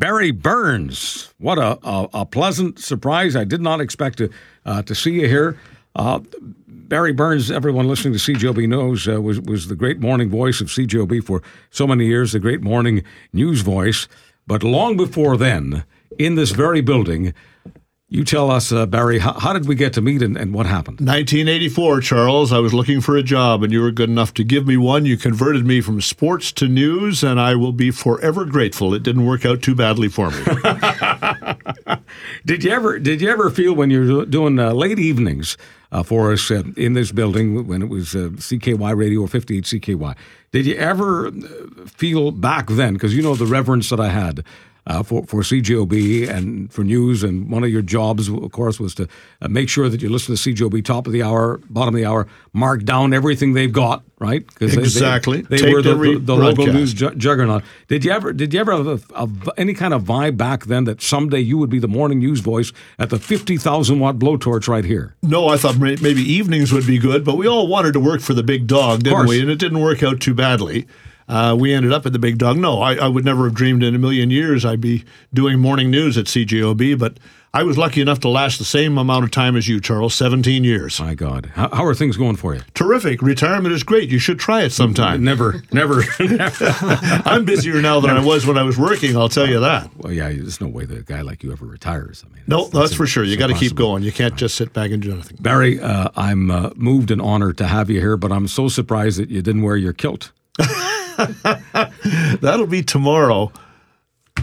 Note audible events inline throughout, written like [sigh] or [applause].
Barry Burns. What a, a, a, pleasant surprise. I did not expect to, uh, to see you here. Uh, Barry Burns, everyone listening to CJOB knows, uh, was, was the great morning voice of CJOB for so many years, the great morning news voice. But long before then, in this very building, you tell us, uh, Barry, how, how, did we get to meet and, and, what happened? 1984, Charles. I was looking for a job, and you were good enough to give me one. You converted me from sports to news, and I will be forever grateful. It didn't work out too badly for me. [laughs] [laughs] did you ever? Did you ever feel when you were doing uh, late evenings uh, for us uh, in this building when it was uh, CKY Radio or 58 CKY? Did you ever uh, feel back then? Because you know the reverence that I had uh, for for CJOB and for news. And one of your jobs, of course, was to uh, make sure that you listen to CJOB top of the hour, bottom of the hour, mark down everything they've got, right? exactly. They, they, they were the, the, the local news ju- juggernaut. Did you ever did you ever have a, a, any kind of vibe back then that someday you would be the morning news voice at the fifty thousand watt blowtorch right here? No, I thought maybe evenings would be good, but we all wanted to work for the big dog, didn't we? And it didn't work out too badly uh, we ended up at the Big Dog. No, I, I, would never have dreamed in a million years I'd be doing morning news at CJOB, but I was lucky enough to last the same amount of time as you, Charles, 17 years. My God. How, how are things going for you? Terrific. Retirement is great. You should try it sometime. Never, never. [laughs] never. I'm busier now than I was when I was working, I'll tell you that. Well, yeah, there's no way that a guy like you ever retires. I mean, no, that's, that's for sure. You got to keep going. You can't right. just sit back and do nothing. Barry, uh, I'm uh, moved and honored to have you here, but I'm so surprised that you didn't wear your kilt. [laughs] [laughs] That'll be tomorrow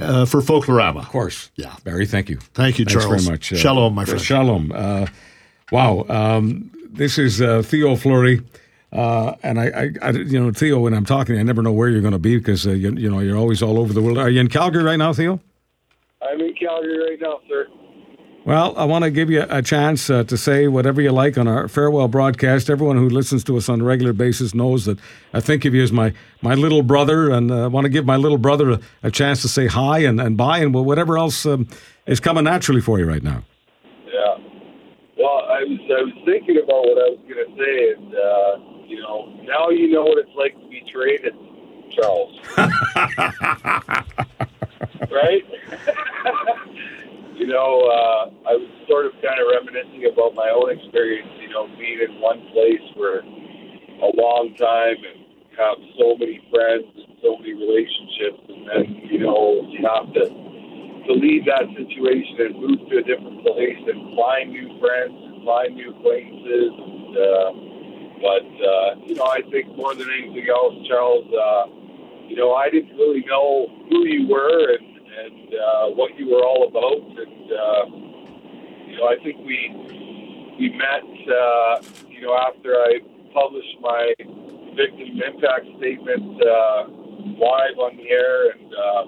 uh, for Folklorama. Of course. Yeah. Barry, thank you. Thank you, Thanks Charles. very much. Uh, shalom, my friend. Shalom. Uh, wow. Um, this is uh, Theo Fleury. Uh, and I, I, I, you know, Theo, when I'm talking, I never know where you're going to be because, uh, you, you know, you're always all over the world. Are you in Calgary right now, Theo? I'm in Calgary right now, sir. Well, I want to give you a chance uh, to say whatever you like on our farewell broadcast. Everyone who listens to us on a regular basis knows that I think of you as my, my little brother, and uh, I want to give my little brother a, a, chance to say hi and, and bye and whatever else um, is coming naturally for you right now. Yeah. Well, I was, I was thinking about what I was going to say, and, uh, you know, now you know what it's like to be traded, Charles. [laughs] right? [laughs] you know, uh, I was sort of kind of reminiscing about my own experience, you know, being in one place for a long time and have so many friends and so many relationships, and then, you know, you have to to leave that situation and move to a different place and find new friends and find new acquaintances. And, uh, but, uh, you know, I think more than anything else, Charles, uh, you know, I didn't really know who you were and and uh, what you were all about. And uh, you know, I think we we met. Uh, you know, after I published my victim impact statement uh, live on the air, and uh,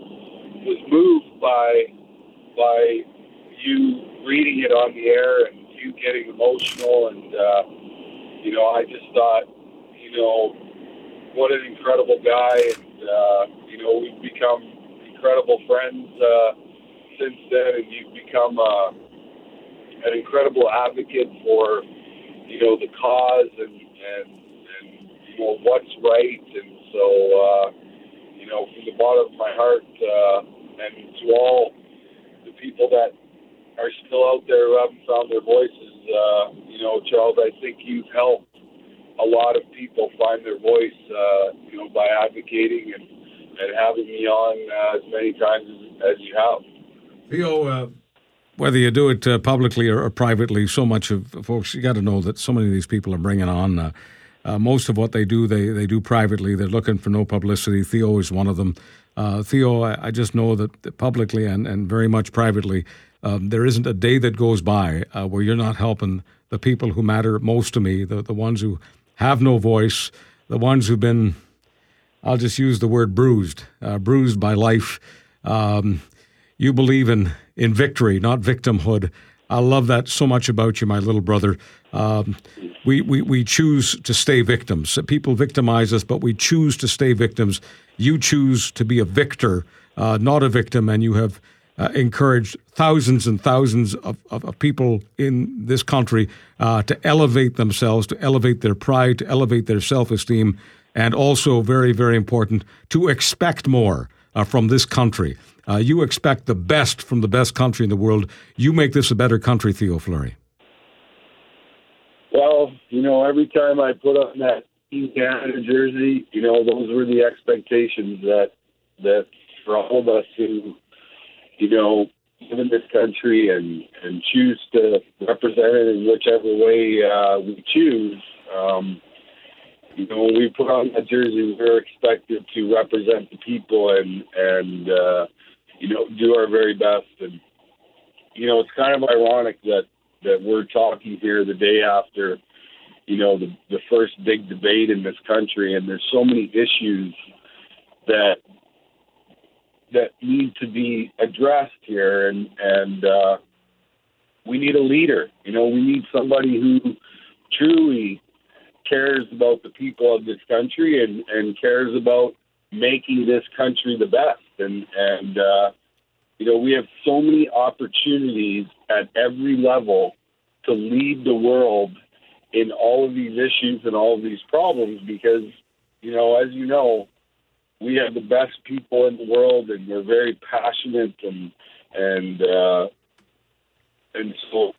was moved by by you reading it on the air and you getting emotional and uh, you know I just thought you know what an incredible guy and uh, you know we've become incredible friends uh, since then, and you've become uh, an incredible advocate for you know the cause and and and you know what's right. And so uh, you know, from the bottom of my heart, uh, and to all the people that are still out there who haven't found their voices, uh, you know, Charles, I think you've helped a lot of people find their voice, uh, you know, by advocating and and having me on uh, as many times as, as you have. Theo, uh, whether you do it uh, publicly or, or, privately, so much of folks, you got to know that so many of these people are bringing on. Uh, uh, most of what they do, they, they do privately. They're looking for no publicity. Theo is one of them. Uh, Theo, I, I, just know that publicly and, and very much privately, um, there isn't a day that goes by where you're not helping the people who matter most to me, the, the ones who have no voice, the ones who've been I'll just use the word bruised, uh, bruised by life. Um, you believe in, in victory, not victimhood. I love that so much about you, my little brother. Um, we, we, we choose to stay victims. People victimize us, but we choose to stay victims. You choose to be a victor, uh, not a victim, and you have uh, encouraged thousands and thousands of, of, of people in this country uh, to elevate themselves, to elevate their pride, to elevate their self esteem and also very, very important to expect more uh, from this country. Uh, you expect the best from the best country in the world. You make this a better country, Theo Fleury. Well, you know, every time I put on that Team Canada jersey, you know, those were the expectations that that for all of us who, you know, live in this country and and choose to represent it in whichever way uh, we choose. Um, you know, when we put on that jersey, we're expected to represent the people and and uh, you know do our very best. And you know, it's kind of ironic that that we're talking here the day after you know the the first big debate in this country, and there's so many issues that that need to be addressed here, and and uh, we need a leader. You know, we need somebody who truly cares about the people of this country and and cares about making this country the best. And and uh, you know, we have so many opportunities at every level to lead the world in all of these issues and all of these problems because you know, as you know, we have the best people in the world and we're very passionate and and uh, and so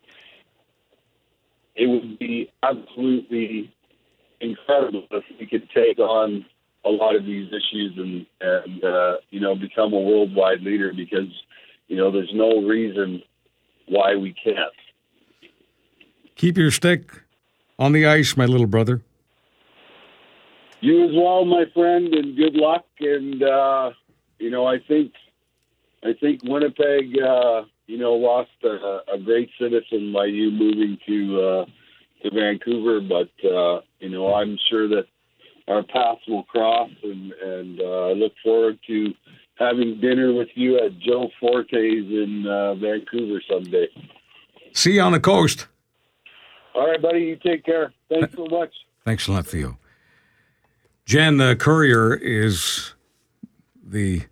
it would be absolutely incredible if we could take on a lot of these issues and and uh, you know become a worldwide leader because you know there's no reason why we can't. Keep your stick on the ice, my little brother. You as well, my friend, and good luck. And uh, you know, I think I think Winnipeg, uh, you know, lost a, a great citizen by you moving to uh, to Vancouver, but uh, you know, I'm sure that our paths will cross, and and uh, I look forward to having dinner with you at Joe Forte's in uh, Vancouver someday. See you on the coast. All right, buddy. You take care. Thanks so much. Thanks a lot, Theo. Jan uh, Courier is the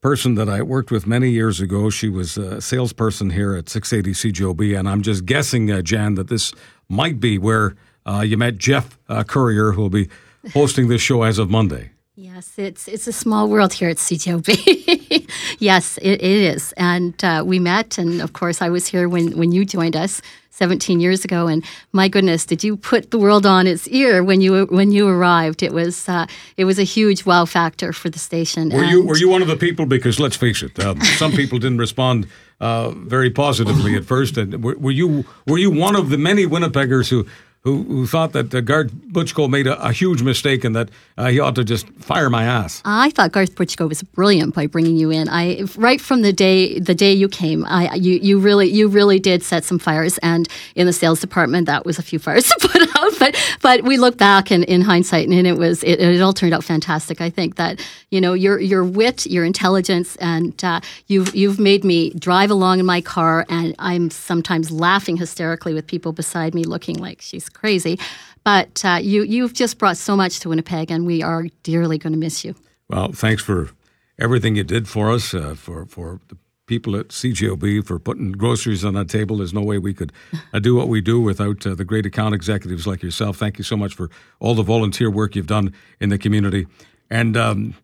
person that I worked with many years ago. She was a salesperson here at 680 CJOB, and I'm just guessing, uh, Jan, that this might be where uh, you met Jeff uh, Courier, who will be hosting this show as of Monday. Yes, it's it's a small world here at CJOB. [laughs] yes, it, it is, and uh, we met, and of course, I was here when when you joined us 17 years ago, and my goodness, did you put the world on its ear when you when you arrived? It was uh, it was a huge wow factor for the station. Were and you were you one of the people? Because let's face it, um, some people didn't respond uh, very positively at first. And were, were you were you one of the many Winnipeggers who who, who thought that uh, Garth Buchko made a, a, huge mistake and that uh, he ought to just fire my ass. I thought Garth Buchko was brilliant by bringing you in. I right from the day the day you came, I you you really you really did set some fires, and in the sales department, that was a few fires to [laughs] put out. But but we look back and in hindsight, and it was it, it all turned out fantastic. I think that you know your your wit, your intelligence, and uh, you've you've made me drive along in my car, and I'm sometimes laughing hysterically with people beside me, looking like she's crazy. But uh, you, you've just brought so much to Winnipeg, and we are dearly going to miss you. Well, thanks for everything you did for us, uh, for, for the people at CJOB for putting groceries on that table. There's no way we could uh, do what we do without uh, the great account executives like yourself. Thank you so much for all the volunteer work you've done in the community. And um,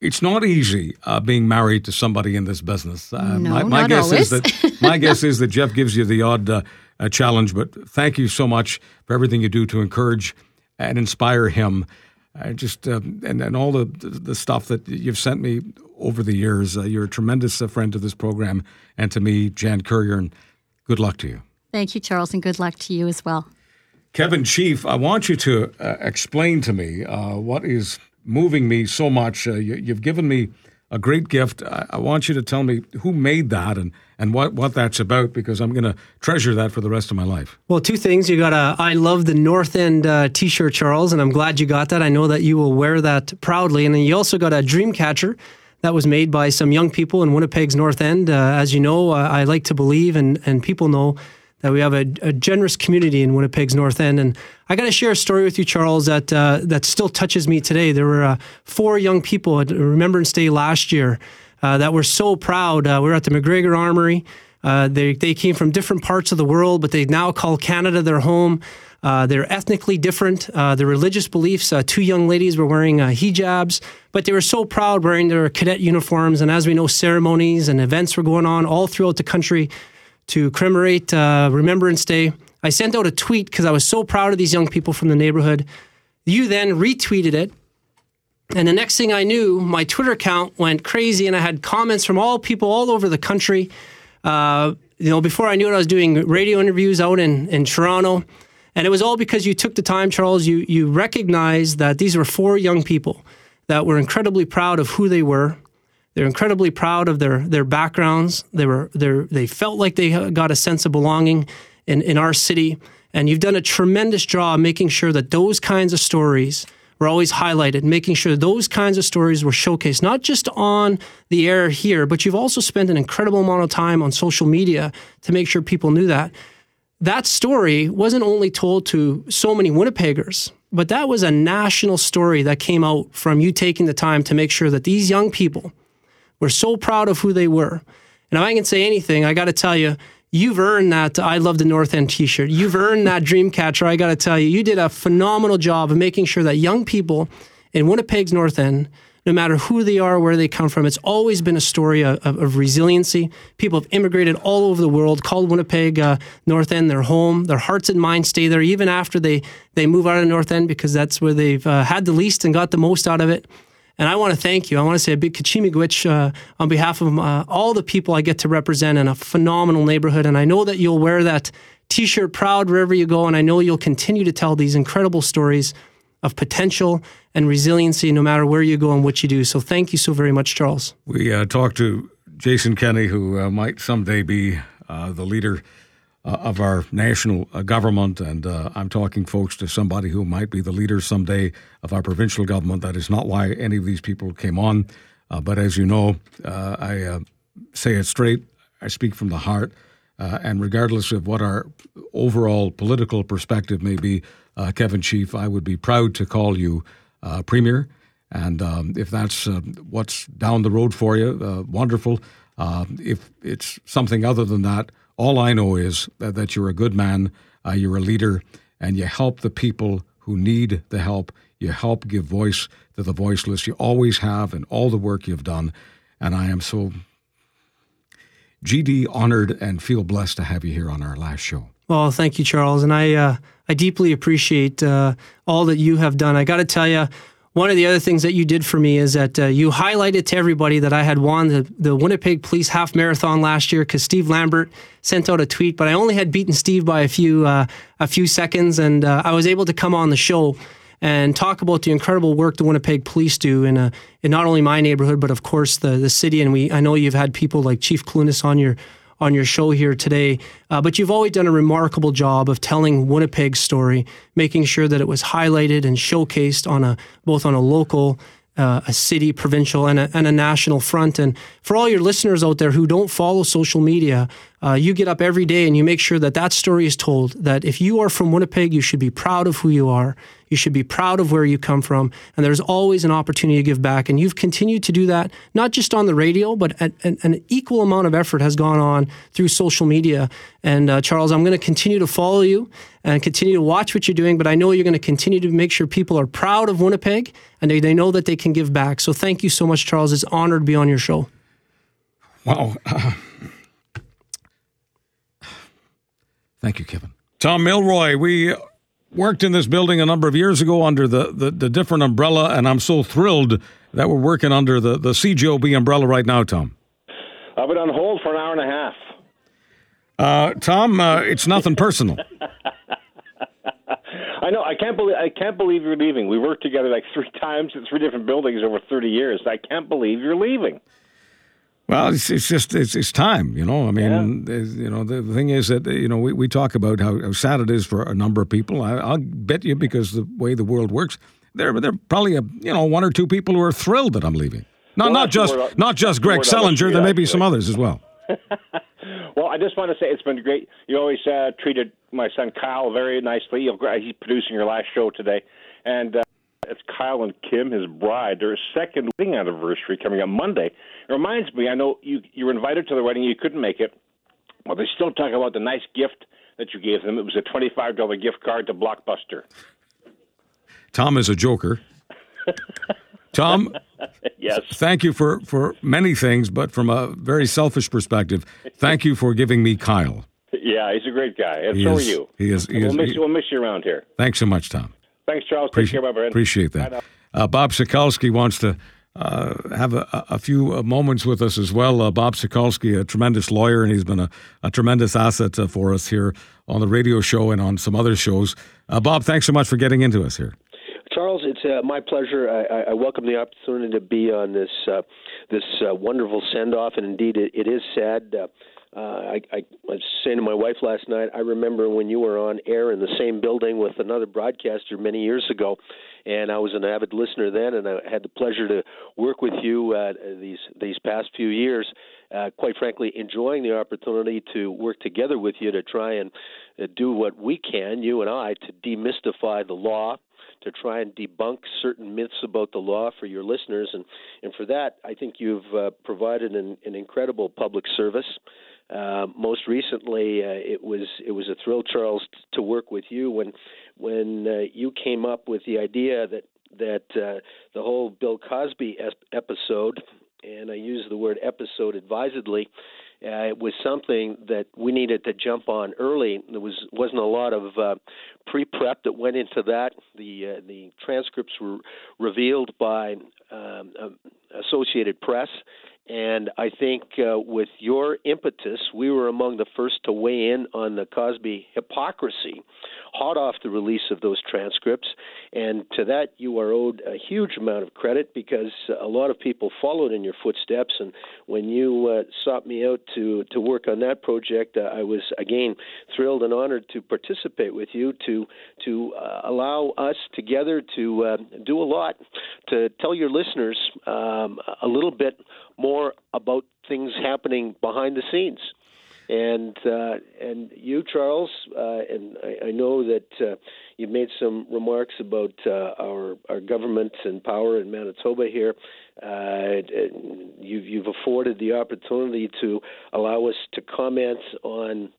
it's not easy uh, being married to somebody in this business. Uh, no, my, my not guess always. is that my guess is that Jeff gives you the odd uh, challenge. But thank you so much for everything you do to encourage and inspire him. I just um, and and all the the stuff that you've sent me over the years. Uh, you're a tremendous uh, friend to this program and to me, Jan Courier. And good luck to you. Thank you, Charles, and good luck to you as well. Kevin Chief, I want you to uh, explain to me what is moving me so much. Uh, you, have given me a great gift. I, I, want you to tell me who made that and, and what, what that's about because I'm going to treasure that for the rest of my life. Well, two things. You got a I love the North End uh, t shirt, Charles, and I'm glad you got that. I know that you will wear that proudly. And then you also got a dream catcher that was made by some young people in Winnipeg's North End. Uh, as you know, uh, I like to believe, and, and people know that we have a, a, generous community in Winnipeg's North End. And I got to share a story with you, Charles, that uh, that still touches me today. There were uh, four young people at Remembrance Day last year uh, that were so proud. Uh, we were at the McGregor Armory. Uh, they, they came from different parts of the world, but they now call Canada their home. Uh, they're ethnically different. Their religious beliefs. Two young ladies were wearing hijabs, but they were so proud wearing their cadet uniforms. And as we know, ceremonies and events were going on all throughout the country to commemorate uh, Remembrance Day. I sent out a tweet because I was so proud of these young people from the neighborhood. You then retweeted it. And the next thing I knew, my Twitter account went crazy, and I had comments from all people all over the country. Uh, you know, before I knew it, I was doing radio interviews out in, in Toronto. And it was all because you took the time, Charles. You, you recognized that these were four young people that were incredibly proud of who they were. They're incredibly proud of their, their backgrounds. They, were, they they felt like they got a sense of belonging in, in our city. And you've done a tremendous job making sure that those kinds of stories were always highlighted, making sure those kinds of stories were showcased, not just on the air here, but you've also spent an incredible amount of time on social media to make sure people knew that. That story wasn't only told to so many Winnipeggers, but that was a national story that came out from you taking the time to make sure that these young people were so proud of who they were. And if I can say anything, I got to tell you, you've earned that I Love the North End t shirt. You've earned that Dreamcatcher. I got to tell you, you did a phenomenal job of making sure that young people in Winnipeg's North End, no matter who they are, where they come from, it's always been a story of, of, of resiliency. People have immigrated all over the world, called Winnipeg uh, North End their home. Their hearts and minds stay there even after they, they move out of North End because that's where they've uh, had the least and got the most out of it. And I want to thank you. I want to say a big Kachimigwich uh, on behalf of uh, all the people I get to represent in a phenomenal neighborhood. And I know that you'll wear that t shirt proud wherever you go. And I know you'll continue to tell these incredible stories of potential and resiliency no matter where you go and what you do. So thank you so very much, Charles. We uh, talked to Jason Kenney, who uh, might someday be uh, the leader uh, of our national uh, government, and uh, I'm talking, folks, to somebody who might be the leader someday of our provincial government. That is not why any of these people came on. Uh, but as you know, uh, I uh, say it straight. I speak from the heart, and regardless of what our overall political perspective may be, Kevin Chief, I would be proud to call you premier. And um, if that's what's down the road for you, wonderful. if it's something other than that, all I know is that, that you're a good man, uh, you're a leader, and you help the people who need the help. You help give voice to the voiceless. You always have, and all the work you've done. And I am so GD honored and feel blessed to have you here on our last show. Well, thank you, Charles, and I uh, I deeply appreciate uh, all that you have done. I got to tell you, one of the other things that you did for me is that uh, you highlighted to everybody that I had won the, the Winnipeg Police Half Marathon last year because Steve Lambert sent out a tweet, but I only had beaten Steve by a few uh, a few seconds, and uh, I was able to come on the show and talk about the incredible work the Winnipeg Police do in, a, uh, in not only my neighborhood but of course the the city. And we I know you've had people like Chief Clunis on your on your show here today. Uh, but you've always done a remarkable job of telling Winnipeg's story, making sure that it was highlighted and showcased on a both on a local uh, a city, provincial, and a, and a, national front. And for all your listeners out there who don't follow social media, uh, you get up every day and you make sure that that story is told. That if you are from Winnipeg, you should be proud of who you are. You should be proud of where you come from. And there's always an opportunity to give back. And you've continued to do that, not just on the radio, but at, at, an equal amount of effort has gone on through social media. And uh, Charles, I'm going to continue to follow you and continue to watch what you're doing. But I know you're going to continue to make sure people are proud of Winnipeg and they, they know that they can give back. So thank you so much, Charles. It's honored to be on your show. Wow. Uh, [sighs] thank you, Kevin. Tom Milroy, we worked in this building a number of years ago under the, the, the, different umbrella, and I'm so thrilled that we're working under the, the CJOB umbrella right now, Tom. I've been on hold for an hour and a half. Uh, Tom, uh, it's nothing personal. [laughs] I know. I can't believe. I can't believe you're leaving. We worked together like three [laughs] times in three different buildings over 30 years. I can't believe you're leaving. Well, it's, it's just it's, it's time, you know. I mean, yeah. you know, the thing is that you know we, we talk about how, how sad it is for a number of people. I, will bet you because the way the world works, there there are probably a you know one or two people who are thrilled that I'm leaving. Not well, not just word, not just Greg Selinger. There may be some others as well. [laughs] well, I just want to say it's been great. You always uh, treated my son Kyle very nicely. He's producing your last show today, and. Uh, it's Kyle and Kim, his bride, their second wedding anniversary coming up Monday. It reminds me, I know you you were invited to the wedding, you couldn't make it, Well, they still talk about the nice gift that you gave them. It was a twenty-five dollar gift card to Blockbuster. Tom is a joker. Tom, [laughs] yes. Thank you for, for many things, but from a very selfish perspective, thank you for giving me Kyle. Yeah, he's a great guy, and He so is- are you. he is- he we'll, is- miss he- you, we'll miss you around here. Thanks so much, Tom. Thanks, Charles. Take Appreciate, care, my friend. appreciate that. Uh, Bob Sokalski wants to uh, have a, a few uh, moments with us as well. Uh, Bob Sokalski, a tremendous lawyer, and he's been a, a tremendous asset uh, for us here on the radio show and on some other shows. Uh, Bob, thanks so much for getting into us here. Charles, it's uh, my pleasure. I, I- I welcome the opportunity to be on this uh, this uh, wonderful send off, and indeed, it, it is sad. Uh, uh, I, I, I was saying to my wife last night. I remember when you were on air in the same building with another broadcaster many years ago, and I was an avid listener then, and I had the pleasure to work with you uh, these these past few years. Uh, quite frankly, enjoying the opportunity to work together with you to try and uh, do what we can, you and I, to demystify the law to try and debunk certain myths about the law for your listeners, and and for that, I think you've uh, provided an, an incredible public service. Uh, most recently, uh, it was it was a thrill, Charles, t- to work with you when when uh, you came up with the idea that that uh, the whole Bill Cosby episode, and I use the word episode advisedly, uh, it was something that we needed to jump on early. There was wasn't a lot of uh, pre-prep that went into that. The uh, the transcripts were revealed by um, uh, Associated Press, and I think uh, with your impetus, we were among the first to weigh in on the Cosby hypocrisy, hot off the release of those transcripts. And to that, you are owed a huge amount of credit because a lot of people followed in your footsteps. And when you uh, sought me out to to work on that project, uh, I was again thrilled and honored to participate with you to to uh, allow us together to uh, do a lot to tell your listeners um, a little bit more about things happening behind the scenes. And uh, and you, Charles, uh, and I, I know that uh, you've made some remarks about uh, our our government and power in Manitoba here. Uh, you've you've afforded the opportunity to allow us to comment on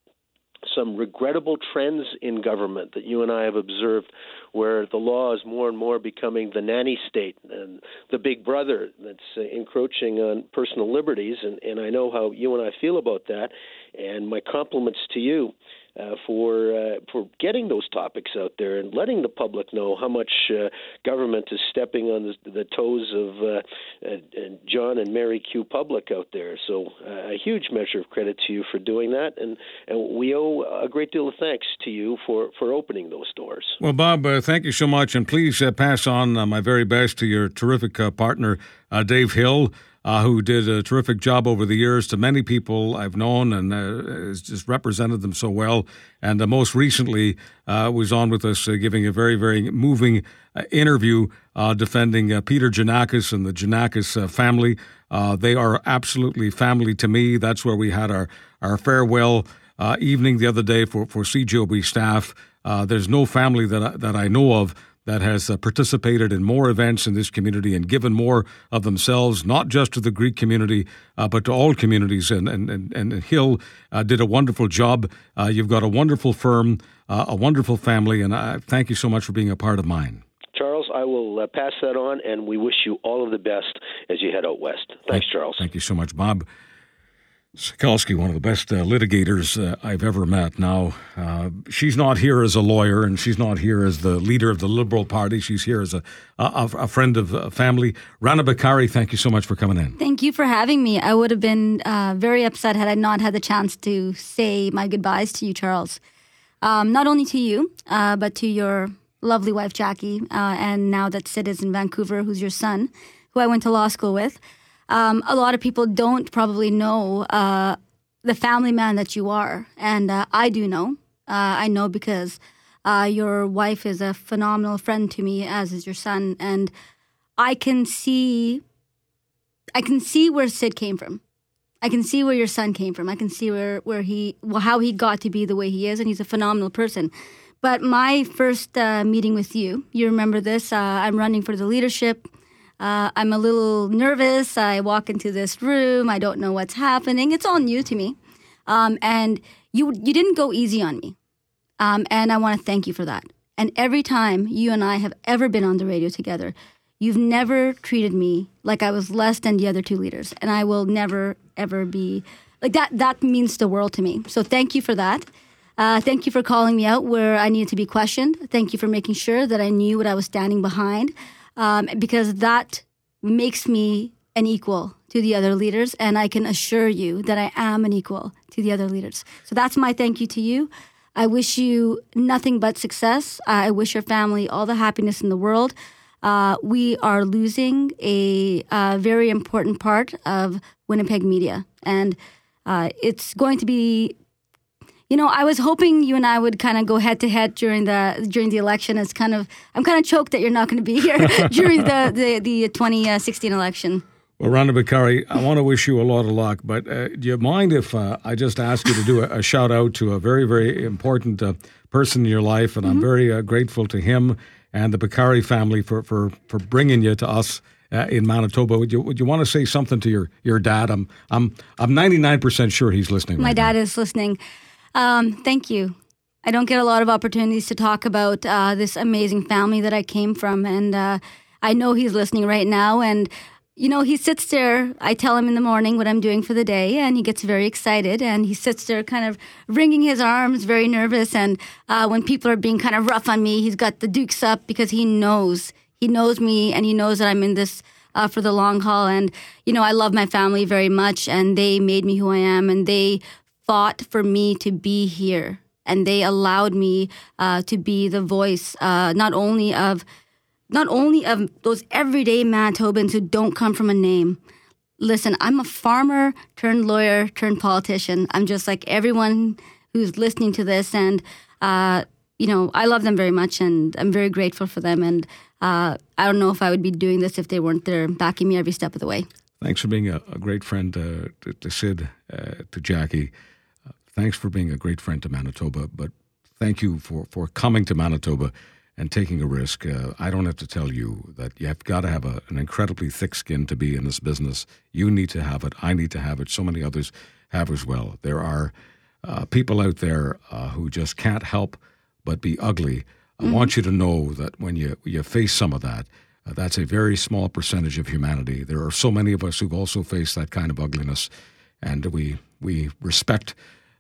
some regrettable trends in government that you and I have observed, where the law is more and more becoming the nanny state and the big brother that's encroaching on personal liberties. And, and I know how you and I feel about that. And my compliments to you uh, for uh, for getting those topics out there and letting the public know how much uh, government is stepping on the, the toes of uh, uh, John and Mary Q. Public out there. So uh, a huge measure of credit to you for doing that, and, and we owe a great deal of thanks to you for, for opening those doors. Well, Bob, thank you so much, and please pass on my very best to your terrific partner, Dave Hill, uh, who did a terrific job over the years to many people I've known and uh, has just represented them so well. And uh, most recently uh, was on with us, uh, giving a very, very moving uh, interview uh, defending uh, Peter Janakis and the Janakis uh, family. Uh, they are absolutely family to me. That's where we had our our farewell uh, evening the other day for for CJOB staff. Uh, there's no family that I, that I know of that has uh, participated in more events in this community and given more of themselves, not just to the Greek community, uh, but to all communities. And and and, and Hill uh, did a wonderful job. Uh, you've got a wonderful firm, uh, a wonderful family, and I thank you so much for being a part of mine. Charles, I will uh, pass that on, and we wish you all of the best as you head out west. Thanks, Charles. Thank you so much, Bob. Sokalski, one of the best uh, litigators uh, I've ever met. Now, uh, she's not here as a lawyer, and she's not here as the leader of the Liberal Party. She's here as a a, a friend of family. Rana Bokhari, thank you so much for coming in. Thank you for having me. I would have been uh, very upset had I not had the chance to say my goodbyes to you, Charles. Um, not only to you, uh, but to your lovely wife, Jackie, uh, and now that Sid is in Vancouver, who's your son, who I went to law school with. Um, a lot of people don't probably know uh, the family man that you are, and uh, I do know. Uh, I know because uh, your wife is a phenomenal friend to me, as is your son, and I can see, I can see where Sid came from. I can see where your son came from. I can see where where he, well, how he got to be the way he is, and he's a phenomenal person. But my first uh, meeting with you, you remember this? Uh, I'm running for the leadership. Uh, I'm a little nervous. I walk into this room. I don't know what's happening. It's all new to me. Um, and you you didn't go easy on me, um, and I want to thank you for that. And every time you and I have ever been on the radio together, you've never treated me like I was less than the other two leaders, and I will never ever be like that. That means the world to me. So thank you for that. Uh, thank you for calling me out where I needed to be questioned. Thank you for making sure that I knew what I was standing behind, um, because that makes me an equal to the other leaders, and I can assure you that I am an equal to the other leaders. So that's my thank you to you. I wish you nothing but success. I wish your family all the happiness in the world. Uh, we are losing a, a, very important part of Winnipeg media, and uh, it's going to be. You know, I was hoping you and I would kind of go head to head during the during the election. It's kind of I'm kind of choked that you're not going to be here [laughs] during the, the the 2016 election. Well, Rhonda Bokhari, I want to wish you a lot of luck, but uh, do you mind if uh, I just ask you to do a, a, shout out to a very, very important uh, person in your life? And mm-hmm. I'm very uh, grateful to him and the Bokhari family for, for, for bringing you to us uh, in Manitoba. Would you, would you want to say something to your, your dad? I'm, I'm, I'm 99% sure he's listening. My right dad now. is listening. Um, thank you. I don't get a lot of opportunities to talk about uh, this amazing family that I came from. And I know he's listening right now. And you know, he sits there. I tell him in the morning what I'm doing for the day, and he gets very excited. And he sits there, kind of wringing his arms, very nervous. And uh, when people are being kind of rough on me, he's got the dukes up because he knows he knows me, and he knows that I'm in this uh, for the long haul. And you know, I love my family very much, and they made me who I am, and they fought for me to be here, and they allowed me uh, to be the voice, uh, not only of not only of those everyday Manitobans who don't come from a name. Listen, I'm a farmer turned lawyer turned politician. I'm just like everyone who's listening to this, and uh, you know, I love them very much, and I'm very grateful for them. And uh, I don't know if I would be doing this if they weren't there backing me every step of the way. Thanks for being a, a great friend uh, to, to, Sid, uh, to Jackie. Thanks for being a great friend to Manitoba, but thank you for, for coming to Manitoba and taking a risk. Uh, I don't have to tell you that you have got to have a, an incredibly thick skin to be in this business. You need to have it. I need to have it. So many others have as well. There are uh, people out there uh, who just can't help but be ugly. I mm-hmm. want you to know that when you you face some of that, uh, that's a very small percentage of humanity. There are so many of us who've also faced that kind of ugliness, and we we respect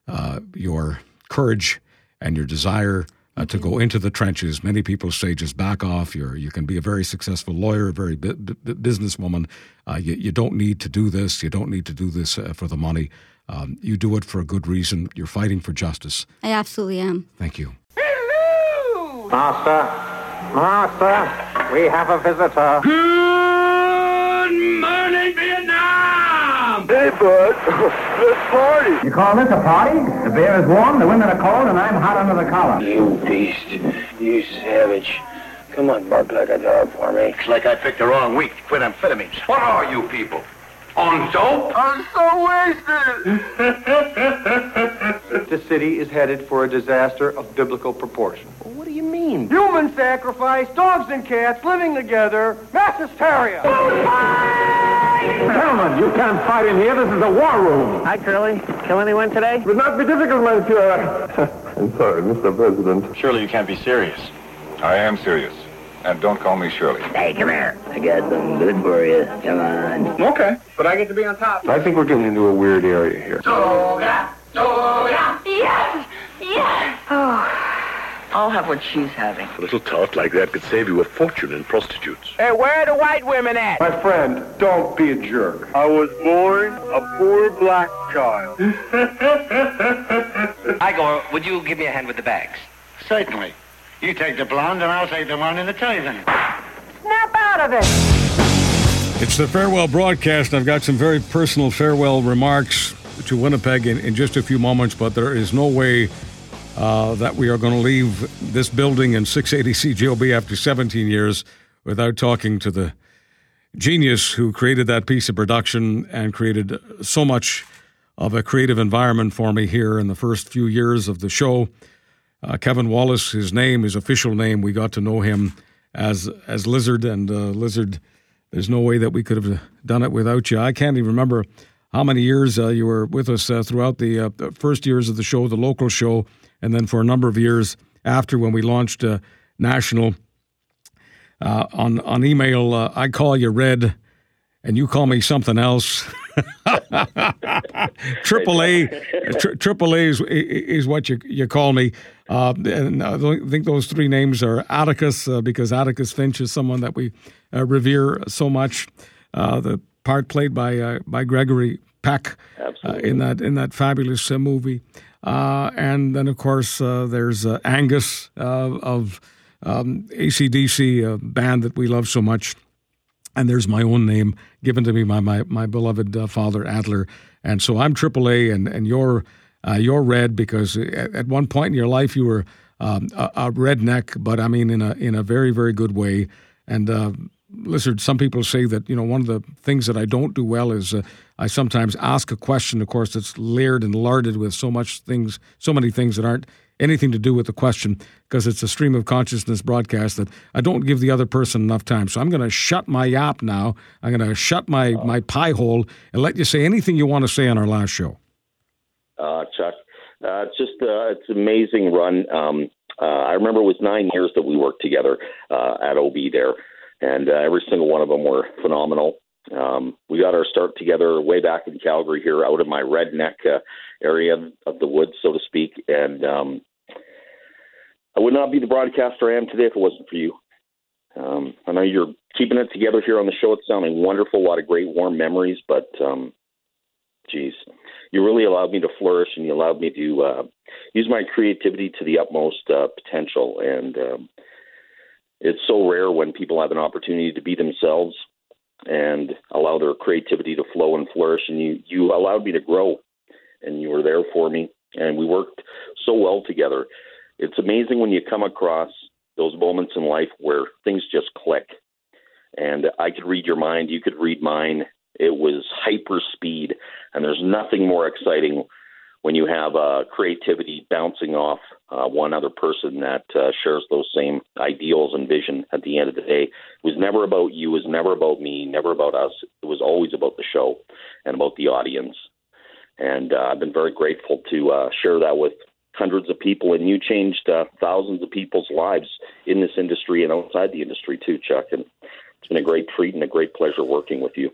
uh, your courage and your desire uh, to go into the trenches. Many people say just back off. You're, you can be a very successful lawyer, a very bu- bu- businesswoman. Uh, you, you, don't need to do this. You don't need to do this uh, for the money. Um, you do it for a good reason. You're fighting for justice. I absolutely am. Thank you. Hello! Master, Master, we have a visitor. Vietnam! Hey, bud. [laughs] Let's party. You call this a party? The beer is warm, the women are cold, and I'm hot under the collar. You beast. You savage. Come on, bark like a dog for me. It's like I picked the wrong week to quit amphetamines. What are you people? On dope? I'm so wasted. [laughs] the city is headed for a disaster of biblical proportion. Well, what do you mean? Human sacrifice, dogs and cats living together, mass hysteria. Gentlemen, you can't fight in here. This is a war room. Hi, Curly. Kill anyone today? It would not be difficult, monsieur. [laughs] I'm sorry, Mr. President. Surely you can't be serious. I am serious. And don't call me Shirley. Hey, come here. I got something good for you. Come on. Okay, but I get to be on top. I think we're getting into a weird area here. Toga! Toga! Yes! Yes! Oh. I'll have what she's having. A little talk like that could save you a fortune in prostitutes. Hey, where are the white women at? My friend, don't be a jerk. I was born a poor black child. [laughs] Igor, would you give me a hand with the bags? Certainly. You take the blonde and I'll take the one in the television. Snap out of it! It's the farewell broadcast. I've got some very personal farewell remarks to Winnipeg in, in just a few moments, but there is no way uh, that we are going to leave this building in 680 CJOB after 17 years without talking to the genius who created that piece of production and created so much of a creative environment for me here in the first few years of the show. Uh, Kevin Wallace, his name, his official name, we got to know him as as Lizard, and uh, Lizard. There's no way that we could have done it without you. I can't even remember how many years uh, you were with us uh, throughout the uh, first years of the show, the local show, and then for a number of years after when we launched uh, national. Uh, on on email, uh, I call you Red, and you call me something else. [laughs] Triple A, Triple A is, is what you you call me. Uh, and I think those three names are Atticus uh, because Atticus Finch is someone that we uh, revere so much. The part played by uh, by Gregory Peck uh, in that in that fabulous movie, and then of course there's Angus of um, ACDC, a band that we love so much. And there's my own name given to me by my, my beloved uh, father, Adler. And so I'm AAA, and, and you're, uh, you're red because at, at, one point in your life you were um, a, a, redneck, but I mean in a, in a very, very good way. And uh, listen, some people say that, you know, one of the things that I don't do well is uh, I sometimes ask a question, of course, that's layered and larded with so much things, so many things that aren't anything to do with the question because it's a stream of consciousness broadcast that I don't give the other person enough time. So I'm going to shut my yap now. I'm going to shut my, my pie hole and let you say anything you want to say on our last show. Uh, Chuck, uh, it's just uh, it's an amazing run. Um, uh, I remember it was nine years that we worked together uh, at OB there, and uh, every single one of them were phenomenal. Um, we got our start together way back in Calgary here, out of my redneck uh, area of the woods, so to speak. And um, I would not be the broadcaster I am today if it wasn't for you. Um, I know you're keeping it together here on the show. It's sounding wonderful. A lot of great, warm memories. But, um, geez, you really allowed me to flourish, and you allowed me to uh, use my creativity to the utmost uh, potential. And um, it's so rare when people have an opportunity to be themselves and allow their creativity to flow and flourish. And you you allowed me to grow, and you were there for me, and we worked so well together. It's amazing when you come across those moments in life where things just click. And I could read your mind, you could read mine. It was hyper speed, and there's nothing more exciting when you have uh, creativity bouncing off uh, one other person that uh, shares those same ideals and vision at the end of the day. It was never about you, it was never about me, never about us. It was always about the show and about the audience. And uh, I've been very grateful to uh, share that with hundreds of people, and you changed uh, thousands of people's lives in this industry and outside the industry too, Chuck. And it's been a great treat and a great pleasure working with you.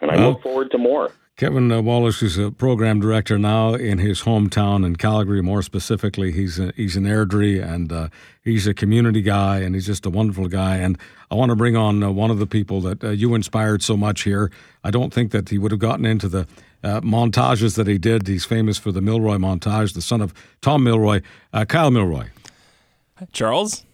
And I well, look forward to more. Kevin uh, Wallace is a program director now in his hometown in Calgary. More specifically, he's a, he's an Airdrie and uh, he's a community guy and he's just a wonderful guy. And I want to bring on uh, one of the people that uh, you inspired so much here. I don't think that he would have gotten into the uh, montages that he did. He's famous for the Milroy montage, the son of Tom Milroy, uh, Kyle Milroy. Charles,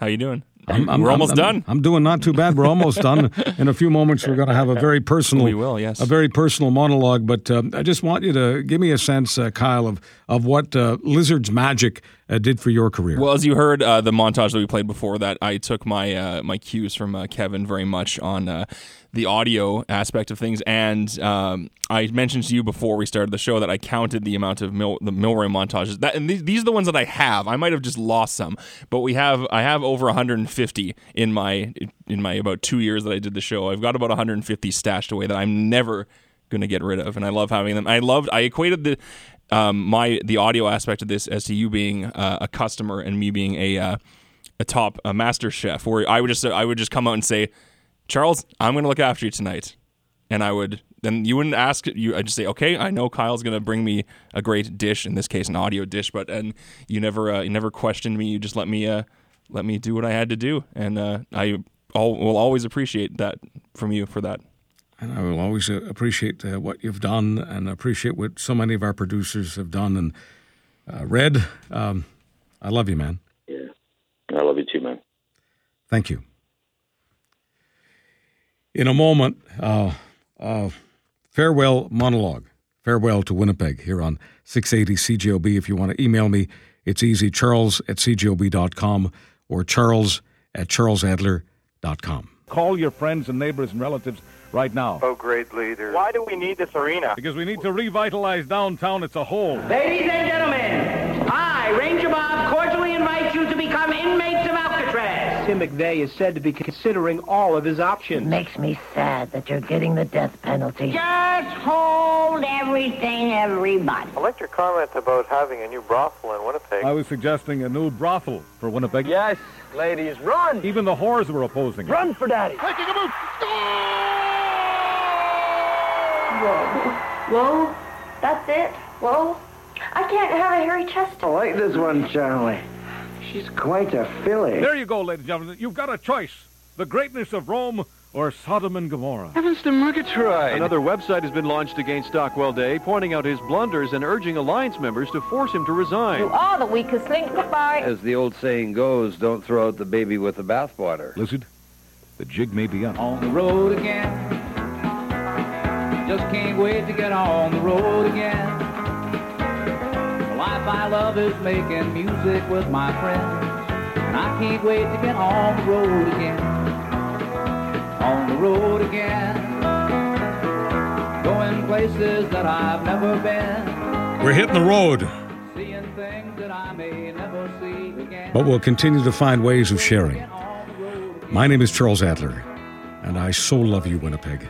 how you doing? I'm, I'm, we're almost I'm, done. I'm doing not too bad. We're almost done. In a few moments, we're going to have a very personal. We will, yes. A very personal monologue. But uh, I just want you to give me a sense, uh, Kyle, of of what uh, Lizard's Magic uh, did for your career. Well, as you heard uh, the montage that we played before that, I took my uh, my cues from Kevin very much on the audio aspect of things. And um, I mentioned to you before we started the show that I counted the amount of Mil- the Milroy montages. That and these, these are the ones that I have. I might have just lost some, but we have I have over 150 in my in my about two years that I did the show. I've got about 150 stashed away that I'm never going to get rid of, and I love having them. I loved. I equated the um, my the audio aspect of this as to you being uh, a customer and me being a uh, a top a master chef, where I would just I would just come out and say Charles, I'm going to look after you tonight. And I would, then you wouldn't ask, you, I'd just say, okay, I know Kyle's going to bring me a great dish, in this case, an audio dish, but, and you never, uh, you never questioned me. You just let me, uh, let me do what I had to do. And, uh, I all, will always appreciate that from you for that. And I will always uh, appreciate uh, what you've done and appreciate what so many of our producers have done. And uh, Red, um, I love you, man. Yeah, I love you too, man. Thank you in a moment, uh, uh, farewell monologue. Farewell to Winnipeg here on 680 CJOB. If you want to email me, it's easy charles at cjob.com or charles at charlesadler.com. Call your friends and neighbors and relatives right now. Oh, great leader. Why do we need this arena? Because we need to revitalize downtown It's a whole. Ladies and gentlemen, I, Ranger Bob, cordially invite you to become inmates of Alcatraz. Tim McVeigh is said to be considering all of his options. It makes me sad that you're getting the death penalty. Just hold everything, everybody. I like your comment about having a new brothel in Winnipeg. I was suggesting a new brothel for Winnipeg. Yes, ladies, run! Even the whores were opposing it. Run for daddy! Taking a boot. Whoa. Whoa. That's it. Whoa. I can't have a hairy chest. Oh, I like this one, Charlie. She's quite a filly. There you go, ladies and gentlemen. You've got a choice. The greatness of Rome or Sodom and Gomorrah. Heavens to Murgatroyd! Another website has been launched against Stockwell Day, pointing out his blunders and urging alliance members to force him to resign. You are the weakest link. Goodbye. As the old saying goes, don't throw out the baby with the bathwater. Lizard, the jig may be up. On the road again. Just can't wait to get on the road again. The life I love is making music with my friends. And I can't wait to get on the road again. On the road again. Going places that I've never been. We're hitting the road, Seeing things that I may never see again. but we'll continue to find ways of sharing. My name is Charles Adler, and I so love you, Winnipeg.